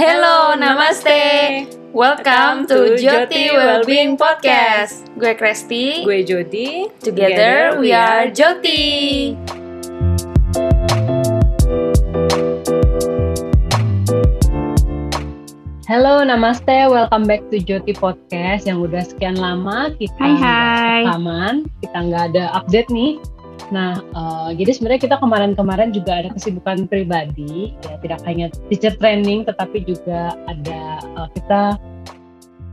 Hello, namaste. Welcome to Joti Wellbeing Podcast. Gue Kresti. Gue Jody. Together we are Joti. Halo, namaste. Welcome back to Joti Podcast yang udah sekian lama kita Hai, hai. rekaman, kita nggak ada update nih. Nah, eh, jadi sebenarnya kita kemarin-kemarin juga ada kesibukan pribadi, ya tidak hanya teacher training, tetapi juga ada eh, kita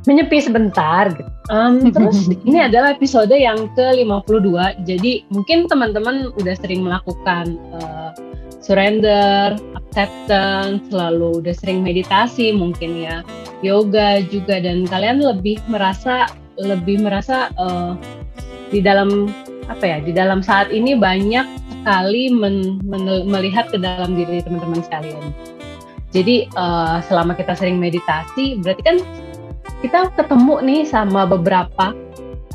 menyepi sebentar. Gitu. Em, terus ini adalah episode yang ke-52, jadi mungkin teman-teman udah sering melakukan eh, surrender, acceptance, lalu udah sering meditasi mungkin ya, yoga juga dan kalian lebih merasa lebih merasa eh, di dalam apa ya di dalam saat ini banyak sekali men- men- melihat ke dalam diri teman-teman sekalian. Jadi eh, selama kita sering meditasi, berarti kan kita ketemu nih sama beberapa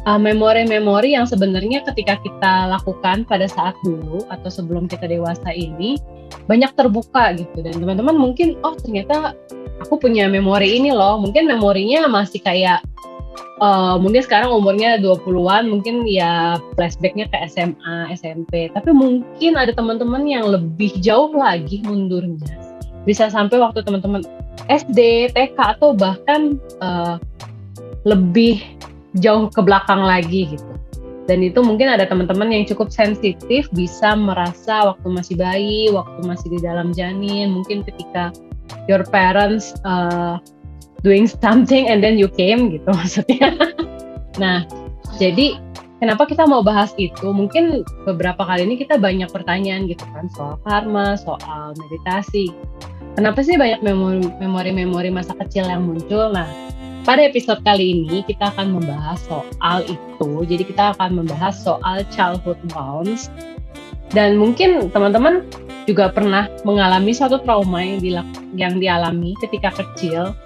eh, memori-memori yang sebenarnya ketika kita lakukan pada saat dulu atau sebelum kita dewasa ini banyak terbuka gitu dan teman-teman mungkin oh ternyata aku punya memori ini loh mungkin memorinya masih kayak eh, mungkin sekarang umurnya 20-an mungkin ya flashbacknya ke SMA, SMP tapi mungkin ada teman-teman yang lebih jauh lagi mundurnya. Bisa sampai waktu teman-teman SD, TK atau bahkan eh, lebih jauh ke belakang lagi gitu. Dan itu mungkin ada teman-teman yang cukup sensitif bisa merasa waktu masih bayi, waktu masih di dalam janin, mungkin ketika your parents uh, doing something and then you came gitu maksudnya. nah, jadi kenapa kita mau bahas itu? Mungkin beberapa kali ini kita banyak pertanyaan gitu kan soal karma, soal meditasi. Kenapa sih banyak memori- memori-memori masa kecil yang muncul? Nah, pada episode kali ini kita akan membahas soal itu. Jadi kita akan membahas soal childhood wounds. Dan mungkin teman-teman juga pernah mengalami suatu trauma yang, yang dialami ketika kecil.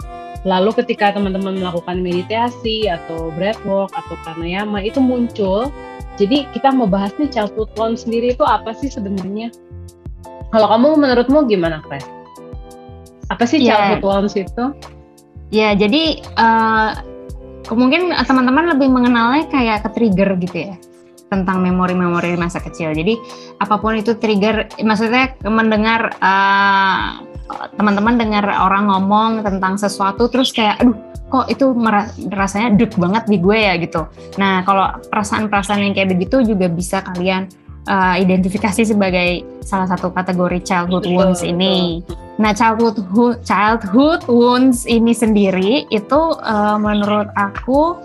Lalu ketika teman-teman melakukan meditasi atau breathwork atau pranayama itu muncul. Jadi kita mau bahas nih childhood wounds sendiri itu apa sih sebenarnya? Kalau kamu menurutmu gimana, Kres? Apa sih Ya. childhood wounds itu? Ya, jadi eh, mungkin teman-teman lebih mengenalnya kayak ke trigger gitu ya tentang memori-memori masa kecil. Jadi apa pun itu trigger, maksudnya mendengar eh, teman-teman dengar orang ngomong tentang sesuatu terus kayak, aduh kok itu rasanya deg banget di gue ya gitu. Nah kalau perasaan-perasaan yang kayak begitu juga bisa kalian eh, identifikasi sebagai salah satu kategori childhood Betul, wounds ini. Nah, childhood childhood wounds ini sendiri itu uh, menurut aku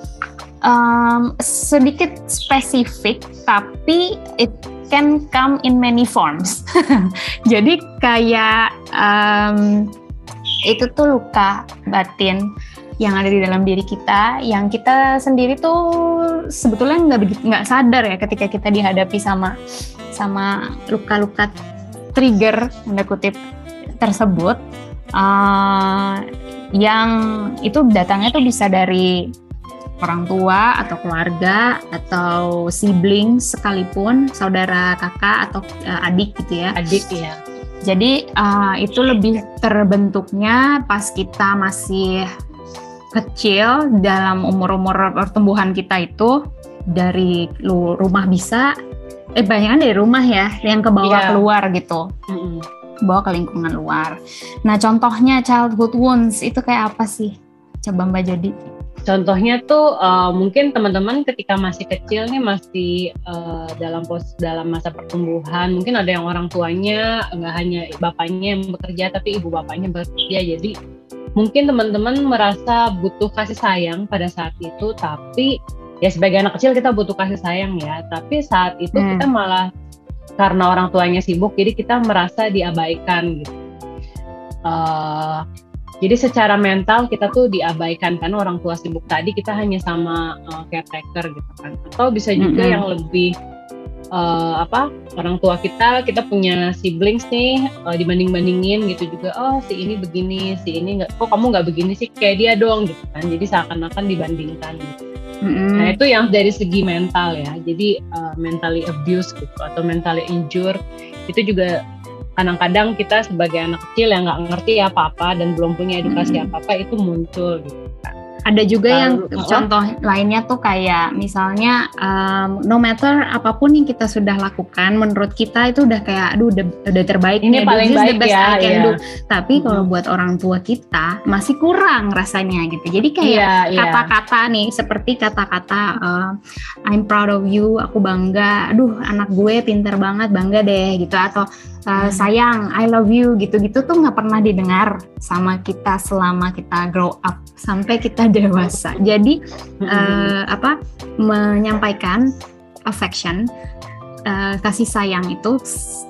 um, sedikit spesifik, tapi it can come in many forms. Jadi kayak um, itu tuh luka batin yang ada di dalam diri kita, yang kita sendiri tuh sebetulnya nggak begitu nggak sadar ya ketika kita dihadapi sama sama luka-luka trigger tanda kutip tersebut uh, yang itu datangnya tuh bisa dari orang tua atau keluarga atau sibling sekalipun saudara kakak atau uh, adik gitu ya Adik ya. jadi uh, itu lebih terbentuknya pas kita masih kecil dalam umur-umur pertumbuhan kita itu dari lu- rumah bisa eh banyak dari rumah ya yang ke bawah Iya. keluar gitu Mm-mm. bawa ke lingkungan luar. Nah, contohnya childhood wounds itu kayak apa sih? Coba Mbak Jody. Contohnya tuh uh, mungkin teman-teman ketika masih kecil nih masih uh, dalam pos dalam masa pertumbuhan mungkin ada yang orang tuanya nggak hanya bapaknya yang bekerja tapi ibu bapaknya bekerja jadi mungkin teman-teman merasa butuh kasih sayang pada saat itu tapi ya sebagai anak kecil kita butuh kasih sayang ya tapi saat itu Hmm. kita malah karena orang tuanya sibuk jadi kita merasa diabaikan gitu. Uh, jadi secara mental kita tuh diabaikan karena orang tua sibuk tadi kita hanya sama uh, caretaker gitu kan. Atau bisa juga Mm-mm. yang lebih uh, apa orang tua kita kita punya siblings nih uh, dibanding-bandingin gitu juga. Oh si ini begini, si ini nggak. Kok kamu nggak begini sih kayak dia dong gitu kan. Jadi seakan-akan dibandingkan. Gitu. Nah itu yang dari segi mental ya. Jadi uh, mentally abuse gitu atau mentally injure itu juga kadang-kadang kita sebagai anak kecil yang nggak ngerti apa-apa dan belum punya edukasi Hmm. apa-apa itu muncul gitu. Ada juga yang Lalu, contoh lainnya tuh kayak misalnya um, no matter apa pun yang kita sudah lakukan menurut kita itu udah kayak aduh udah, udah terbaik Ini nih, paling is the baik best ya, I can iya. do. Tapi kalau Mhm. buat orang tua kita masih kurang rasanya gitu. Jadi kayak Iya, iya. kata-kata nih seperti kata-kata uh, I'm proud of you, aku bangga, aduh anak gue pinter banget, bangga deh gitu atau uh, sayang, I love you gitu-gitu tuh nggak pernah didengar sama kita selama kita grow up sampai kita dewasa. Jadi uh, apa menyampaikan affection uh, kasih sayang itu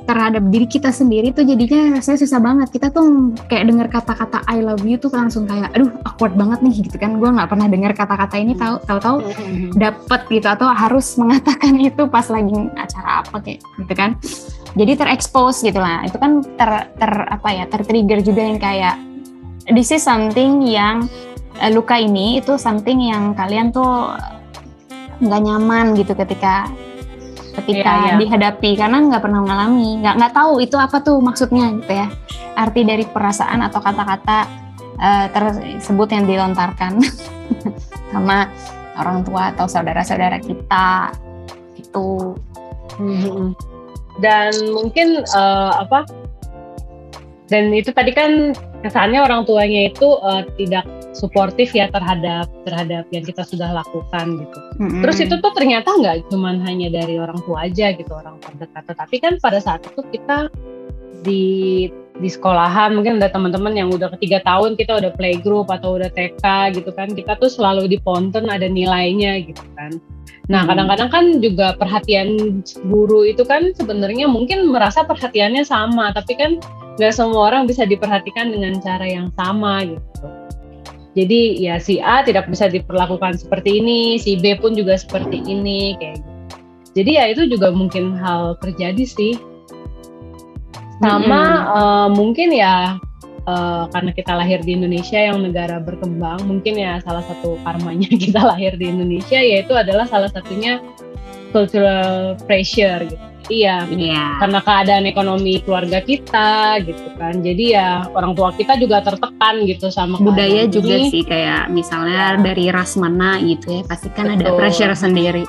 terhadap diri kita sendiri tuh jadinya rasanya susah banget. Kita tuh kayak dengar kata-kata I love you tuh langsung kayak aduh awkward banget nih gitu kan. Gue nggak pernah dengar kata-kata ini tahu tahu-tahu Mm-mm. dapet gitu atau harus mengatakan itu pas lagi acara apa kayak gitu kan. Jadi terekspos gitu lah. Itu kan ter, ter apa ya tertrigger juga yang kayak this is something yang eh, luka ini itu something yang kalian tuh nggak nyaman gitu ketika ketika Iya, iya. dihadapi karena nggak pernah mengalami nggak nggak tahu itu apa tuh maksudnya gitu ya arti dari perasaan atau kata-kata eh, tersebut yang dilontarkan sama orang tua atau saudara-saudara kita gitu. Mhm. Dan mungkin eh, apa? Dan itu tadi kan kesannya orang tuanya itu eh, tidak suportif ya terhadap terhadap yang kita sudah lakukan gitu. Mm-mm. Terus itu tuh ternyata nggak cuman hanya dari orang tua aja gitu orang terdekat, tetapi kan pada saat itu kita di di sekolahan mungkin ada teman-teman yang udah ketiga tahun kita udah playgroup atau udah TK gitu kan kita tuh selalu di ponten ada nilainya gitu kan. Nah Hmm. kadang-kadang kan juga perhatian guru itu kan sebenarnya mungkin merasa perhatiannya sama tapi kan nggak semua orang bisa diperhatikan dengan cara yang sama gitu. Jadi ya si A tidak bisa diperlakukan seperti ini, si B pun juga seperti ini kayak gitu. Jadi ya itu juga mungkin hal terjadi sih. Sama eh, mungkin ya eh, karena kita lahir di Indonesia yang negara berkembang, mungkin ya salah satu karmanya kita lahir di Indonesia yaitu adalah salah satunya cultural pressure gitu. Iya, Iya. karena keadaan ekonomi keluarga kita gitu kan. Jadi ya orang tua kita juga tertekan gitu sama Budaya juga ini. sih kayak misalnya dari ras mana gitu ya pasti kan ada Betul. pressure sendiri.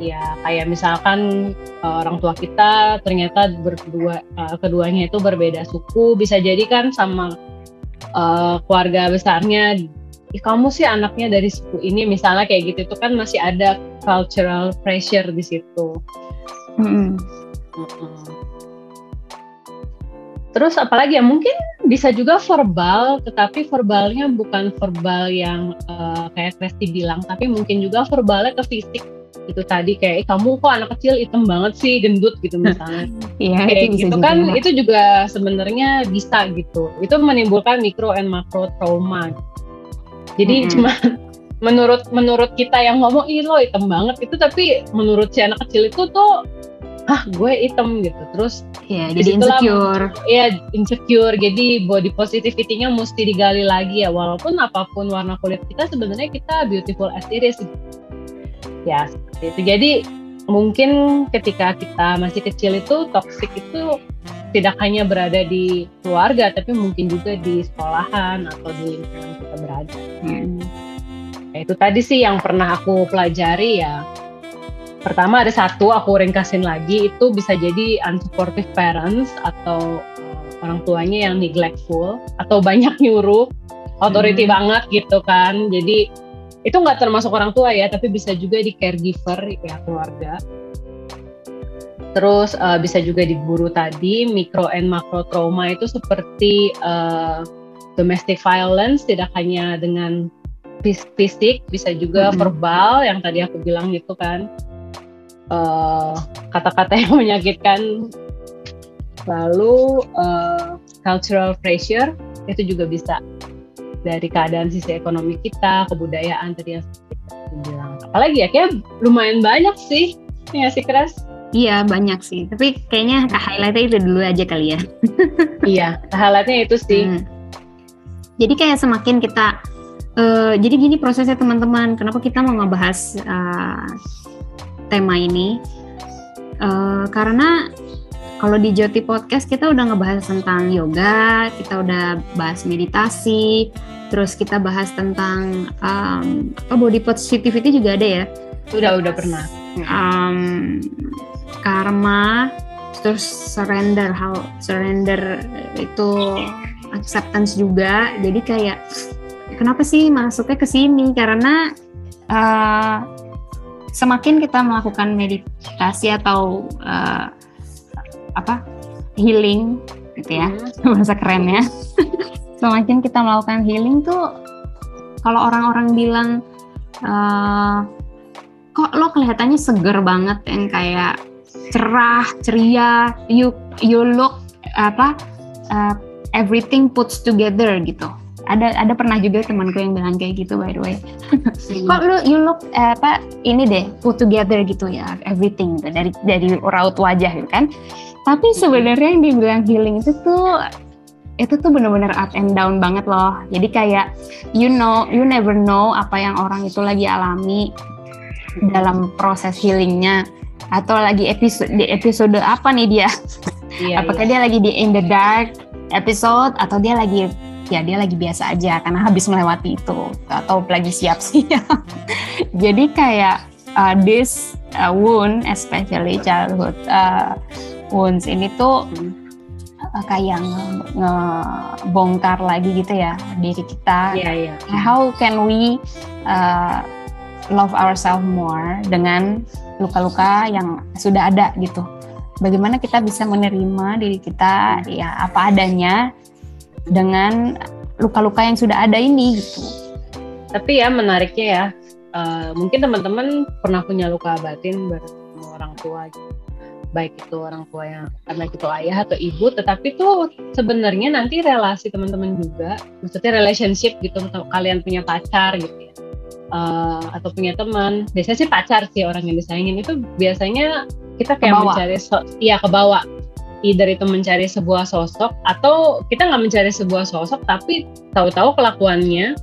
Ya, kayak misalkan uh, orang tua kita ternyata berdua uh, keduanya itu berbeda suku, bisa jadi kan sama uh, keluarga besarnya "Ih, kamu sih anaknya dari suku ini misalnya kayak gitu itu kan masih ada cultural pressure di situ. Mm-mm. Terus apalagi ya mungkin bisa juga verbal, tetapi verbalnya bukan verbal yang uh, kayak Kresti bilang, tapi mungkin juga verbalnya ke fisik itu tadi kayak "Eh, kamu kok anak kecil hitam banget sih gendut gitu misalnya Iya kayak itu gitu juga. kan itu juga sebenarnya bisa gitu itu menimbulkan mikro and makro trauma jadi Mm-mm. cuma menurut menurut kita yang ngomong ih lo hitam banget itu tapi menurut si anak kecil itu tuh ah gue hitam gitu. Terus Iya, jadi insecure. ya insecure. Jadi body positivity-nya mesti digali lagi ya. Walaupun apa pun warna kulit kita sebenarnya kita beautiful as it is. Ya seperti itu. Jadi mungkin ketika kita masih kecil itu toxic itu tidak hanya berada di keluarga tapi mungkin juga di sekolahan atau di lingkungan kita berada. Mm. Ya, itu tadi sih yang pernah aku pelajari ya. Pertama ada satu aku ringkasin lagi itu bisa jadi unsupportive parents atau orang tuanya yang neglectful atau banyak nyuruh authority Hmm. banget gitu kan. Jadi itu nggak termasuk orang tua ya tapi bisa juga di caregiver ya keluarga. Terus uh, bisa juga di guru tadi mikro and makro trauma itu seperti uh, domestic violence tidak hanya dengan fisik bisa juga Mhm. verbal yang tadi aku bilang gitu kan. Eh, kata-kata yang menyakitkan. Lalu eh, cultural pressure itu juga bisa. Dari keadaan sisi ekonomi kita kebudayaan tadi yang aku bilang. Apalagi ya kayak lumayan banyak sih. Ya sih keras Iya banyak sih, tapi kayaknya highlightnya itu dulu aja kali ya. iya highlightnya itu sih. Hmm. Jadi kayak semakin kita, eh, jadi gini prosesnya teman-teman. Kenapa kita mau ngebahas eh, tema ini? Eh, karena kalau di Joti Podcast kita udah ngebahas tentang yoga, kita udah bahas meditasi, terus kita bahas tentang um, apa body positivity juga ada ya. Udah udah pernah. Um, karma, terus surrender, how surrender itu acceptance juga. Jadi kayak kenapa sih masuknya ke sini? Karena uh, semakin kita melakukan meditasi atau uh, apa healing gitu ya hmm. bahasa kerennya semakin kita melakukan healing tuh kalau orang-orang bilang uh, kok lo kelihatannya seger banget yang kayak cerah ceria you you look apa uh, everything puts together gitu ada ada pernah juga temanku yang bilang kayak gitu by the way hmm. kok lu you look eh, apa ini deh put together gitu ya everything gitu, dari dari raut wajah gitu kan tapi sebenarnya yang dibilang healing itu tuh itu tuh bener-bener up and down banget loh. Jadi kayak you know, you never know apa yang orang itu lagi alami dalam proses healingnya atau lagi episode di episode apa nih dia? Iya, Apakah iya. dia lagi di in the dark episode atau dia lagi ya dia lagi biasa aja karena habis melewati itu atau lagi siap-siap. Jadi kayak uh, this uh, wound especially childhood uh, wounds ini tuh uh, kayak ngebongkar lagi gitu ya diri kita. Yeah, yeah. How can we uh, love ourselves more dengan luka-luka yang sudah ada gitu. Bagaimana kita bisa menerima diri kita ya apa adanya dengan luka-luka yang sudah ada ini gitu. Tapi ya menariknya ya, uh, mungkin teman-teman pernah punya luka batin bareng orang tua gitu baik itu orang tua yang karena itu ayah atau ibu tetapi tuh sebenarnya nanti relasi teman-teman juga maksudnya relationship gitu kalian punya pacar gitu ya uh, atau punya teman biasanya sih pacar sih orang yang disayangin itu biasanya kita kayak kebawa. mencari so iya kebawa either itu mencari sebuah sosok atau kita nggak mencari sebuah sosok tapi tahu-tahu kelakuannya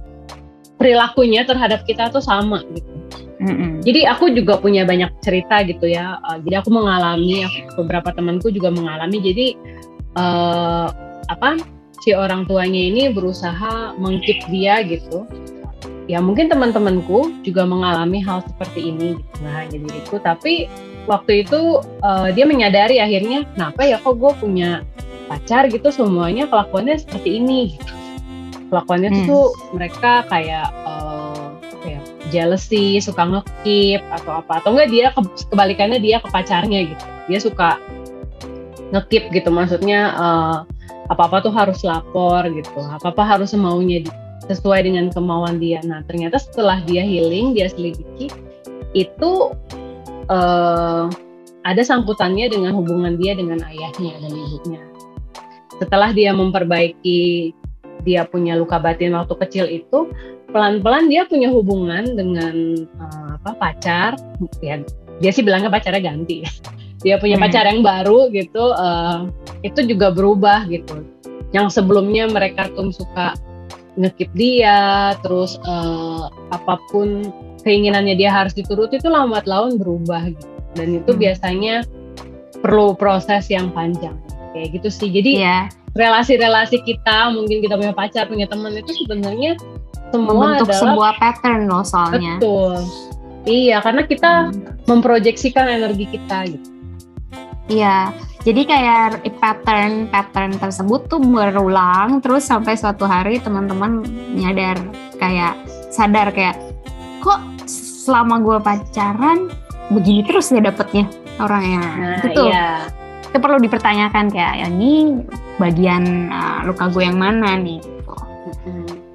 perilakunya terhadap kita tuh sama gitu Mm-hmm. Jadi aku juga punya banyak cerita gitu ya. Uh, jadi aku mengalami, beberapa temanku juga mengalami. Jadi uh, apa si orang tuanya ini berusaha mengkip dia gitu. Ya mungkin teman-temanku juga mengalami hal seperti ini. Gitu. Nah hanya diriku, tapi waktu itu uh, dia menyadari akhirnya, kenapa ya kok gue punya pacar gitu semuanya kelakuannya seperti ini. Gitu. Kelakuannya hmm. tuh mereka kayak jealousy, suka ngekip atau apa atau enggak dia ke, kebalikannya dia ke pacarnya gitu. Dia suka ngekip gitu maksudnya uh, apa-apa tuh harus lapor gitu. Apa-apa harus semaunya di, sesuai dengan kemauan dia. Nah, ternyata setelah dia healing, dia selidiki itu uh, ada sangkutannya dengan hubungan dia dengan ayahnya dan ibunya. Setelah dia memperbaiki dia punya luka batin waktu kecil itu, pelan-pelan dia punya hubungan dengan uh, apa pacar ya dia sih bilangnya pacarnya ganti dia punya hmm. pacar yang baru gitu uh, itu juga berubah gitu yang sebelumnya mereka tuh suka ngekip dia terus uh, apa pun keinginannya dia harus dituruti itu lambat laun berubah gitu dan itu hmm. biasanya perlu proses yang panjang kayak gitu sih jadi yeah. relasi-relasi kita mungkin kita punya pacar punya teman itu sebenarnya semua membentuk adalah, sebuah pattern loh soalnya. Betul. Iya, karena kita hmm. memproyeksikan energi kita gitu. Iya, jadi kayak pattern-pattern tersebut tuh berulang terus sampai suatu hari teman-teman nyadar kayak sadar kayak kok selama gue pacaran begini terus ya dapetnya orangnya. Nah, itu tuh. Iya. Itu perlu dipertanyakan kayak ya, ini bagian uh, luka gue yang mana nih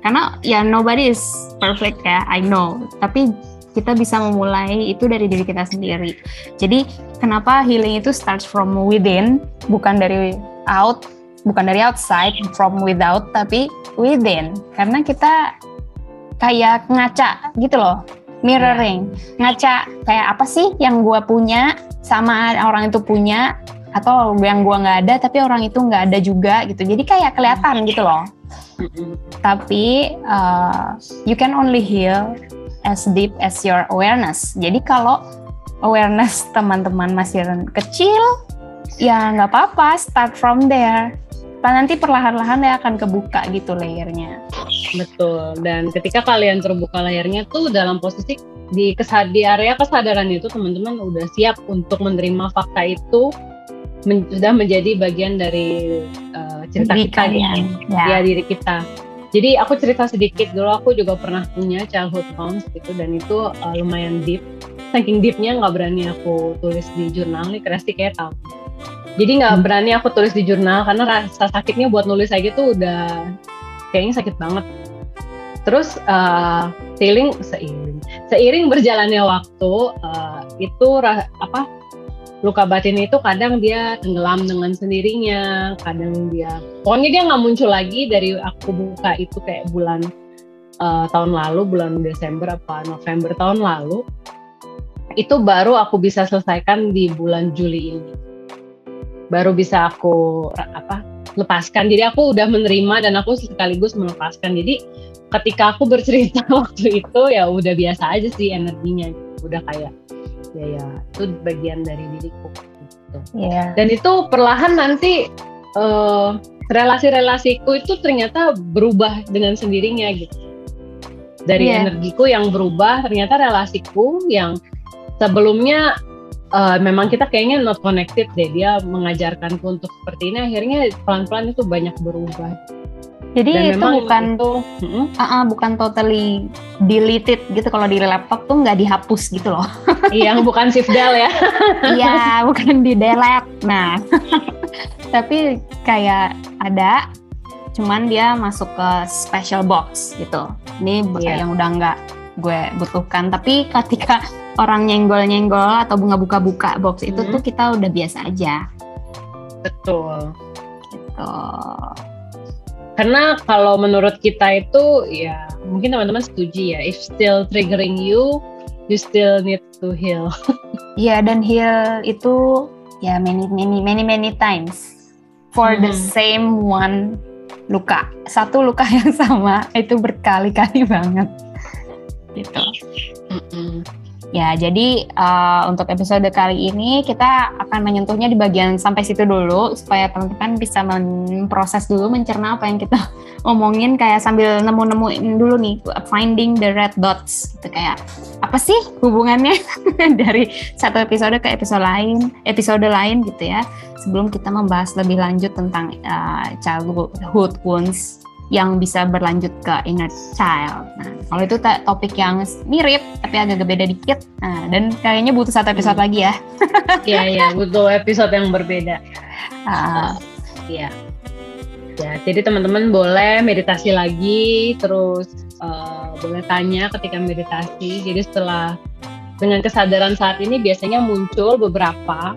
karena ya nobody is perfect ya I know tapi kita bisa memulai itu dari diri kita sendiri. Jadi kenapa healing itu starts from within bukan dari out bukan dari outside from without tapi within. Karena kita kayak ngaca gitu loh mirroring. Ngaca kayak apa sih yang gue punya sama orang itu punya atau yang gue nggak ada tapi orang itu nggak ada juga gitu. Jadi kayak kelihatan gitu loh. Tapi uh, you can only heal as deep as your awareness. Jadi kalau awareness teman-teman masih kecil, ya nggak apa-apa start from there nanti perlahan-lahan ya akan kebuka gitu layernya betul dan ketika kalian terbuka layernya tuh dalam posisi di kesad di area kesadaran itu teman-teman udah siap untuk menerima fakta itu men sudah menjadi bagian dari uh, cerita diri kita kalian. ya. ya diri kita jadi aku cerita sedikit dulu aku juga pernah punya childhood wounds gitu dan itu uh, lumayan deep. Saking deepnya nggak berani aku tulis di jurnal nih Kresti kayak tahu. Jadi nggak hmm. berani aku tulis di jurnal karena rasa sakitnya buat nulis aja tuh udah kayaknya sakit banget. Terus uh, seiring seiring seiring berjalannya waktu uh, itu apa luka batin itu kadang dia tenggelam dengan sendirinya kadang dia pokoknya dia nggak muncul lagi dari aku buka itu kayak bulan uh, tahun lalu bulan Desember apa November tahun lalu itu baru aku bisa selesaikan di bulan Juli ini. Baru bisa aku apa lepaskan. Jadi aku udah menerima dan aku sekaligus melepaskan. Jadi ketika aku bercerita waktu itu ya udah biasa aja sih energinya. Udah kayak ya ya. Itu bagian dari diriku. Gitu. yeah. dan itu perlahan nanti uh, relasi-relasiku itu ternyata berubah dengan sendirinya gitu. Dari yeah. energiku yang berubah ternyata relasiku yang sebelumnya uh, memang kita kayaknya not connected deh. Dia mengajarkanku untuk seperti ini akhirnya pelan-pelan itu banyak berubah. Jadi Dan itu bukan itu, uh, uh, bukan totally deleted gitu. Kalau di laptop tuh nggak dihapus gitu loh iya bukan sifdal ya. Iya bukan di delete. Nah tapi kayak ada cuman dia masuk ke special box gitu. Ini yeah. yang udah nggak gue butuhkan. Tapi ketika orang nyenggol-nyenggol atau bunga buka-buka box itu hmm. tuh kita udah biasa aja. Betul. Gitu. Karena kalau menurut kita itu ya mungkin teman-teman setuju ya if still triggering you you still need to heal Iya dan heal itu ya many many many many times for hmm. the same one luka satu luka yang sama itu berkali-kali banget gitu. Ya, jadi uh, untuk episode kali ini kita akan menyentuhnya di bagian sampai situ dulu supaya teman-teman bisa memproses dulu, mencerna apa yang kita omongin kayak sambil nemu-nemuin dulu nih finding the red dots gitu kayak apa sih hubungannya dari satu episode ke episode lain, episode lain gitu ya. Sebelum kita membahas lebih lanjut tentang uh, childhood wounds yang bisa berlanjut ke inner child. Nah, kalau itu topik yang mirip tapi agak beda dikit. Nah, dan kayaknya butuh satu episode hmm. lagi ya. Iya, iya, butuh episode yang berbeda. Uh, ya. Ya, jadi teman-teman boleh meditasi lagi, terus uh, boleh tanya ketika meditasi. Jadi setelah dengan kesadaran saat ini biasanya muncul beberapa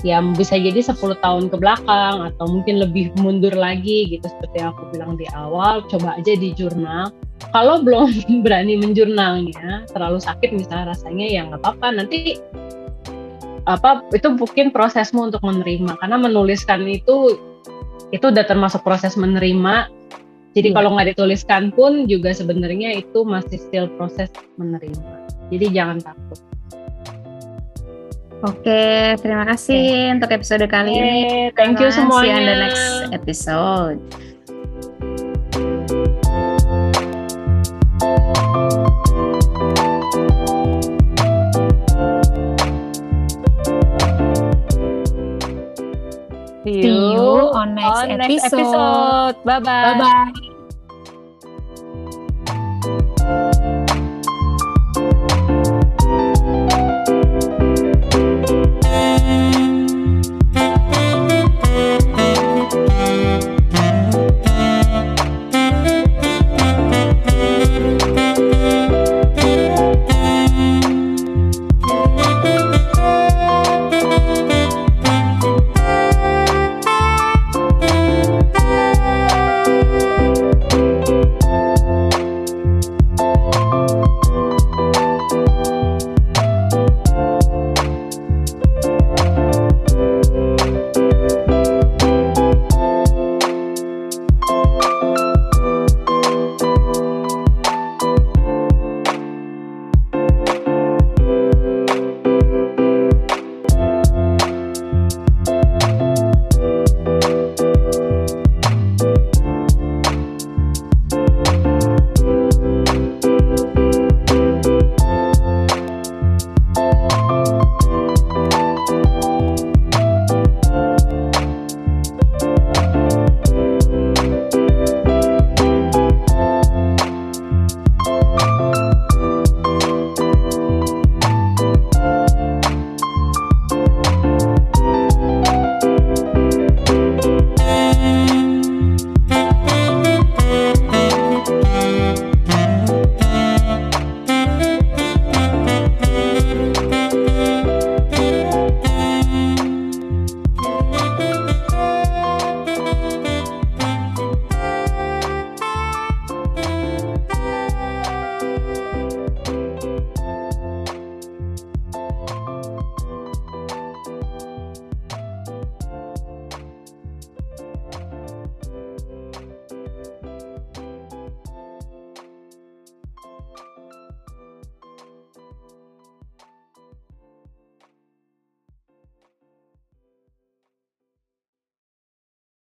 ya bisa jadi 10 tahun ke belakang atau mungkin lebih mundur lagi gitu seperti yang aku bilang di awal coba aja di jurnal. Kalau belum berani menjurnalnya terlalu sakit misalnya rasanya ya nggak apa-apa. Nanti apa itu mungkin prosesmu untuk menerima. Karena menuliskan itu itu udah termasuk proses menerima. Jadi hmm. kalau nggak dituliskan pun juga sebenarnya itu masih still proses menerima. Jadi jangan takut Oke, terima kasih okay. untuk episode kali okay, ini. Thank you semuanya. See you on the next episode. See you, on next, on next episode. episode. Bye bye. Bye bye.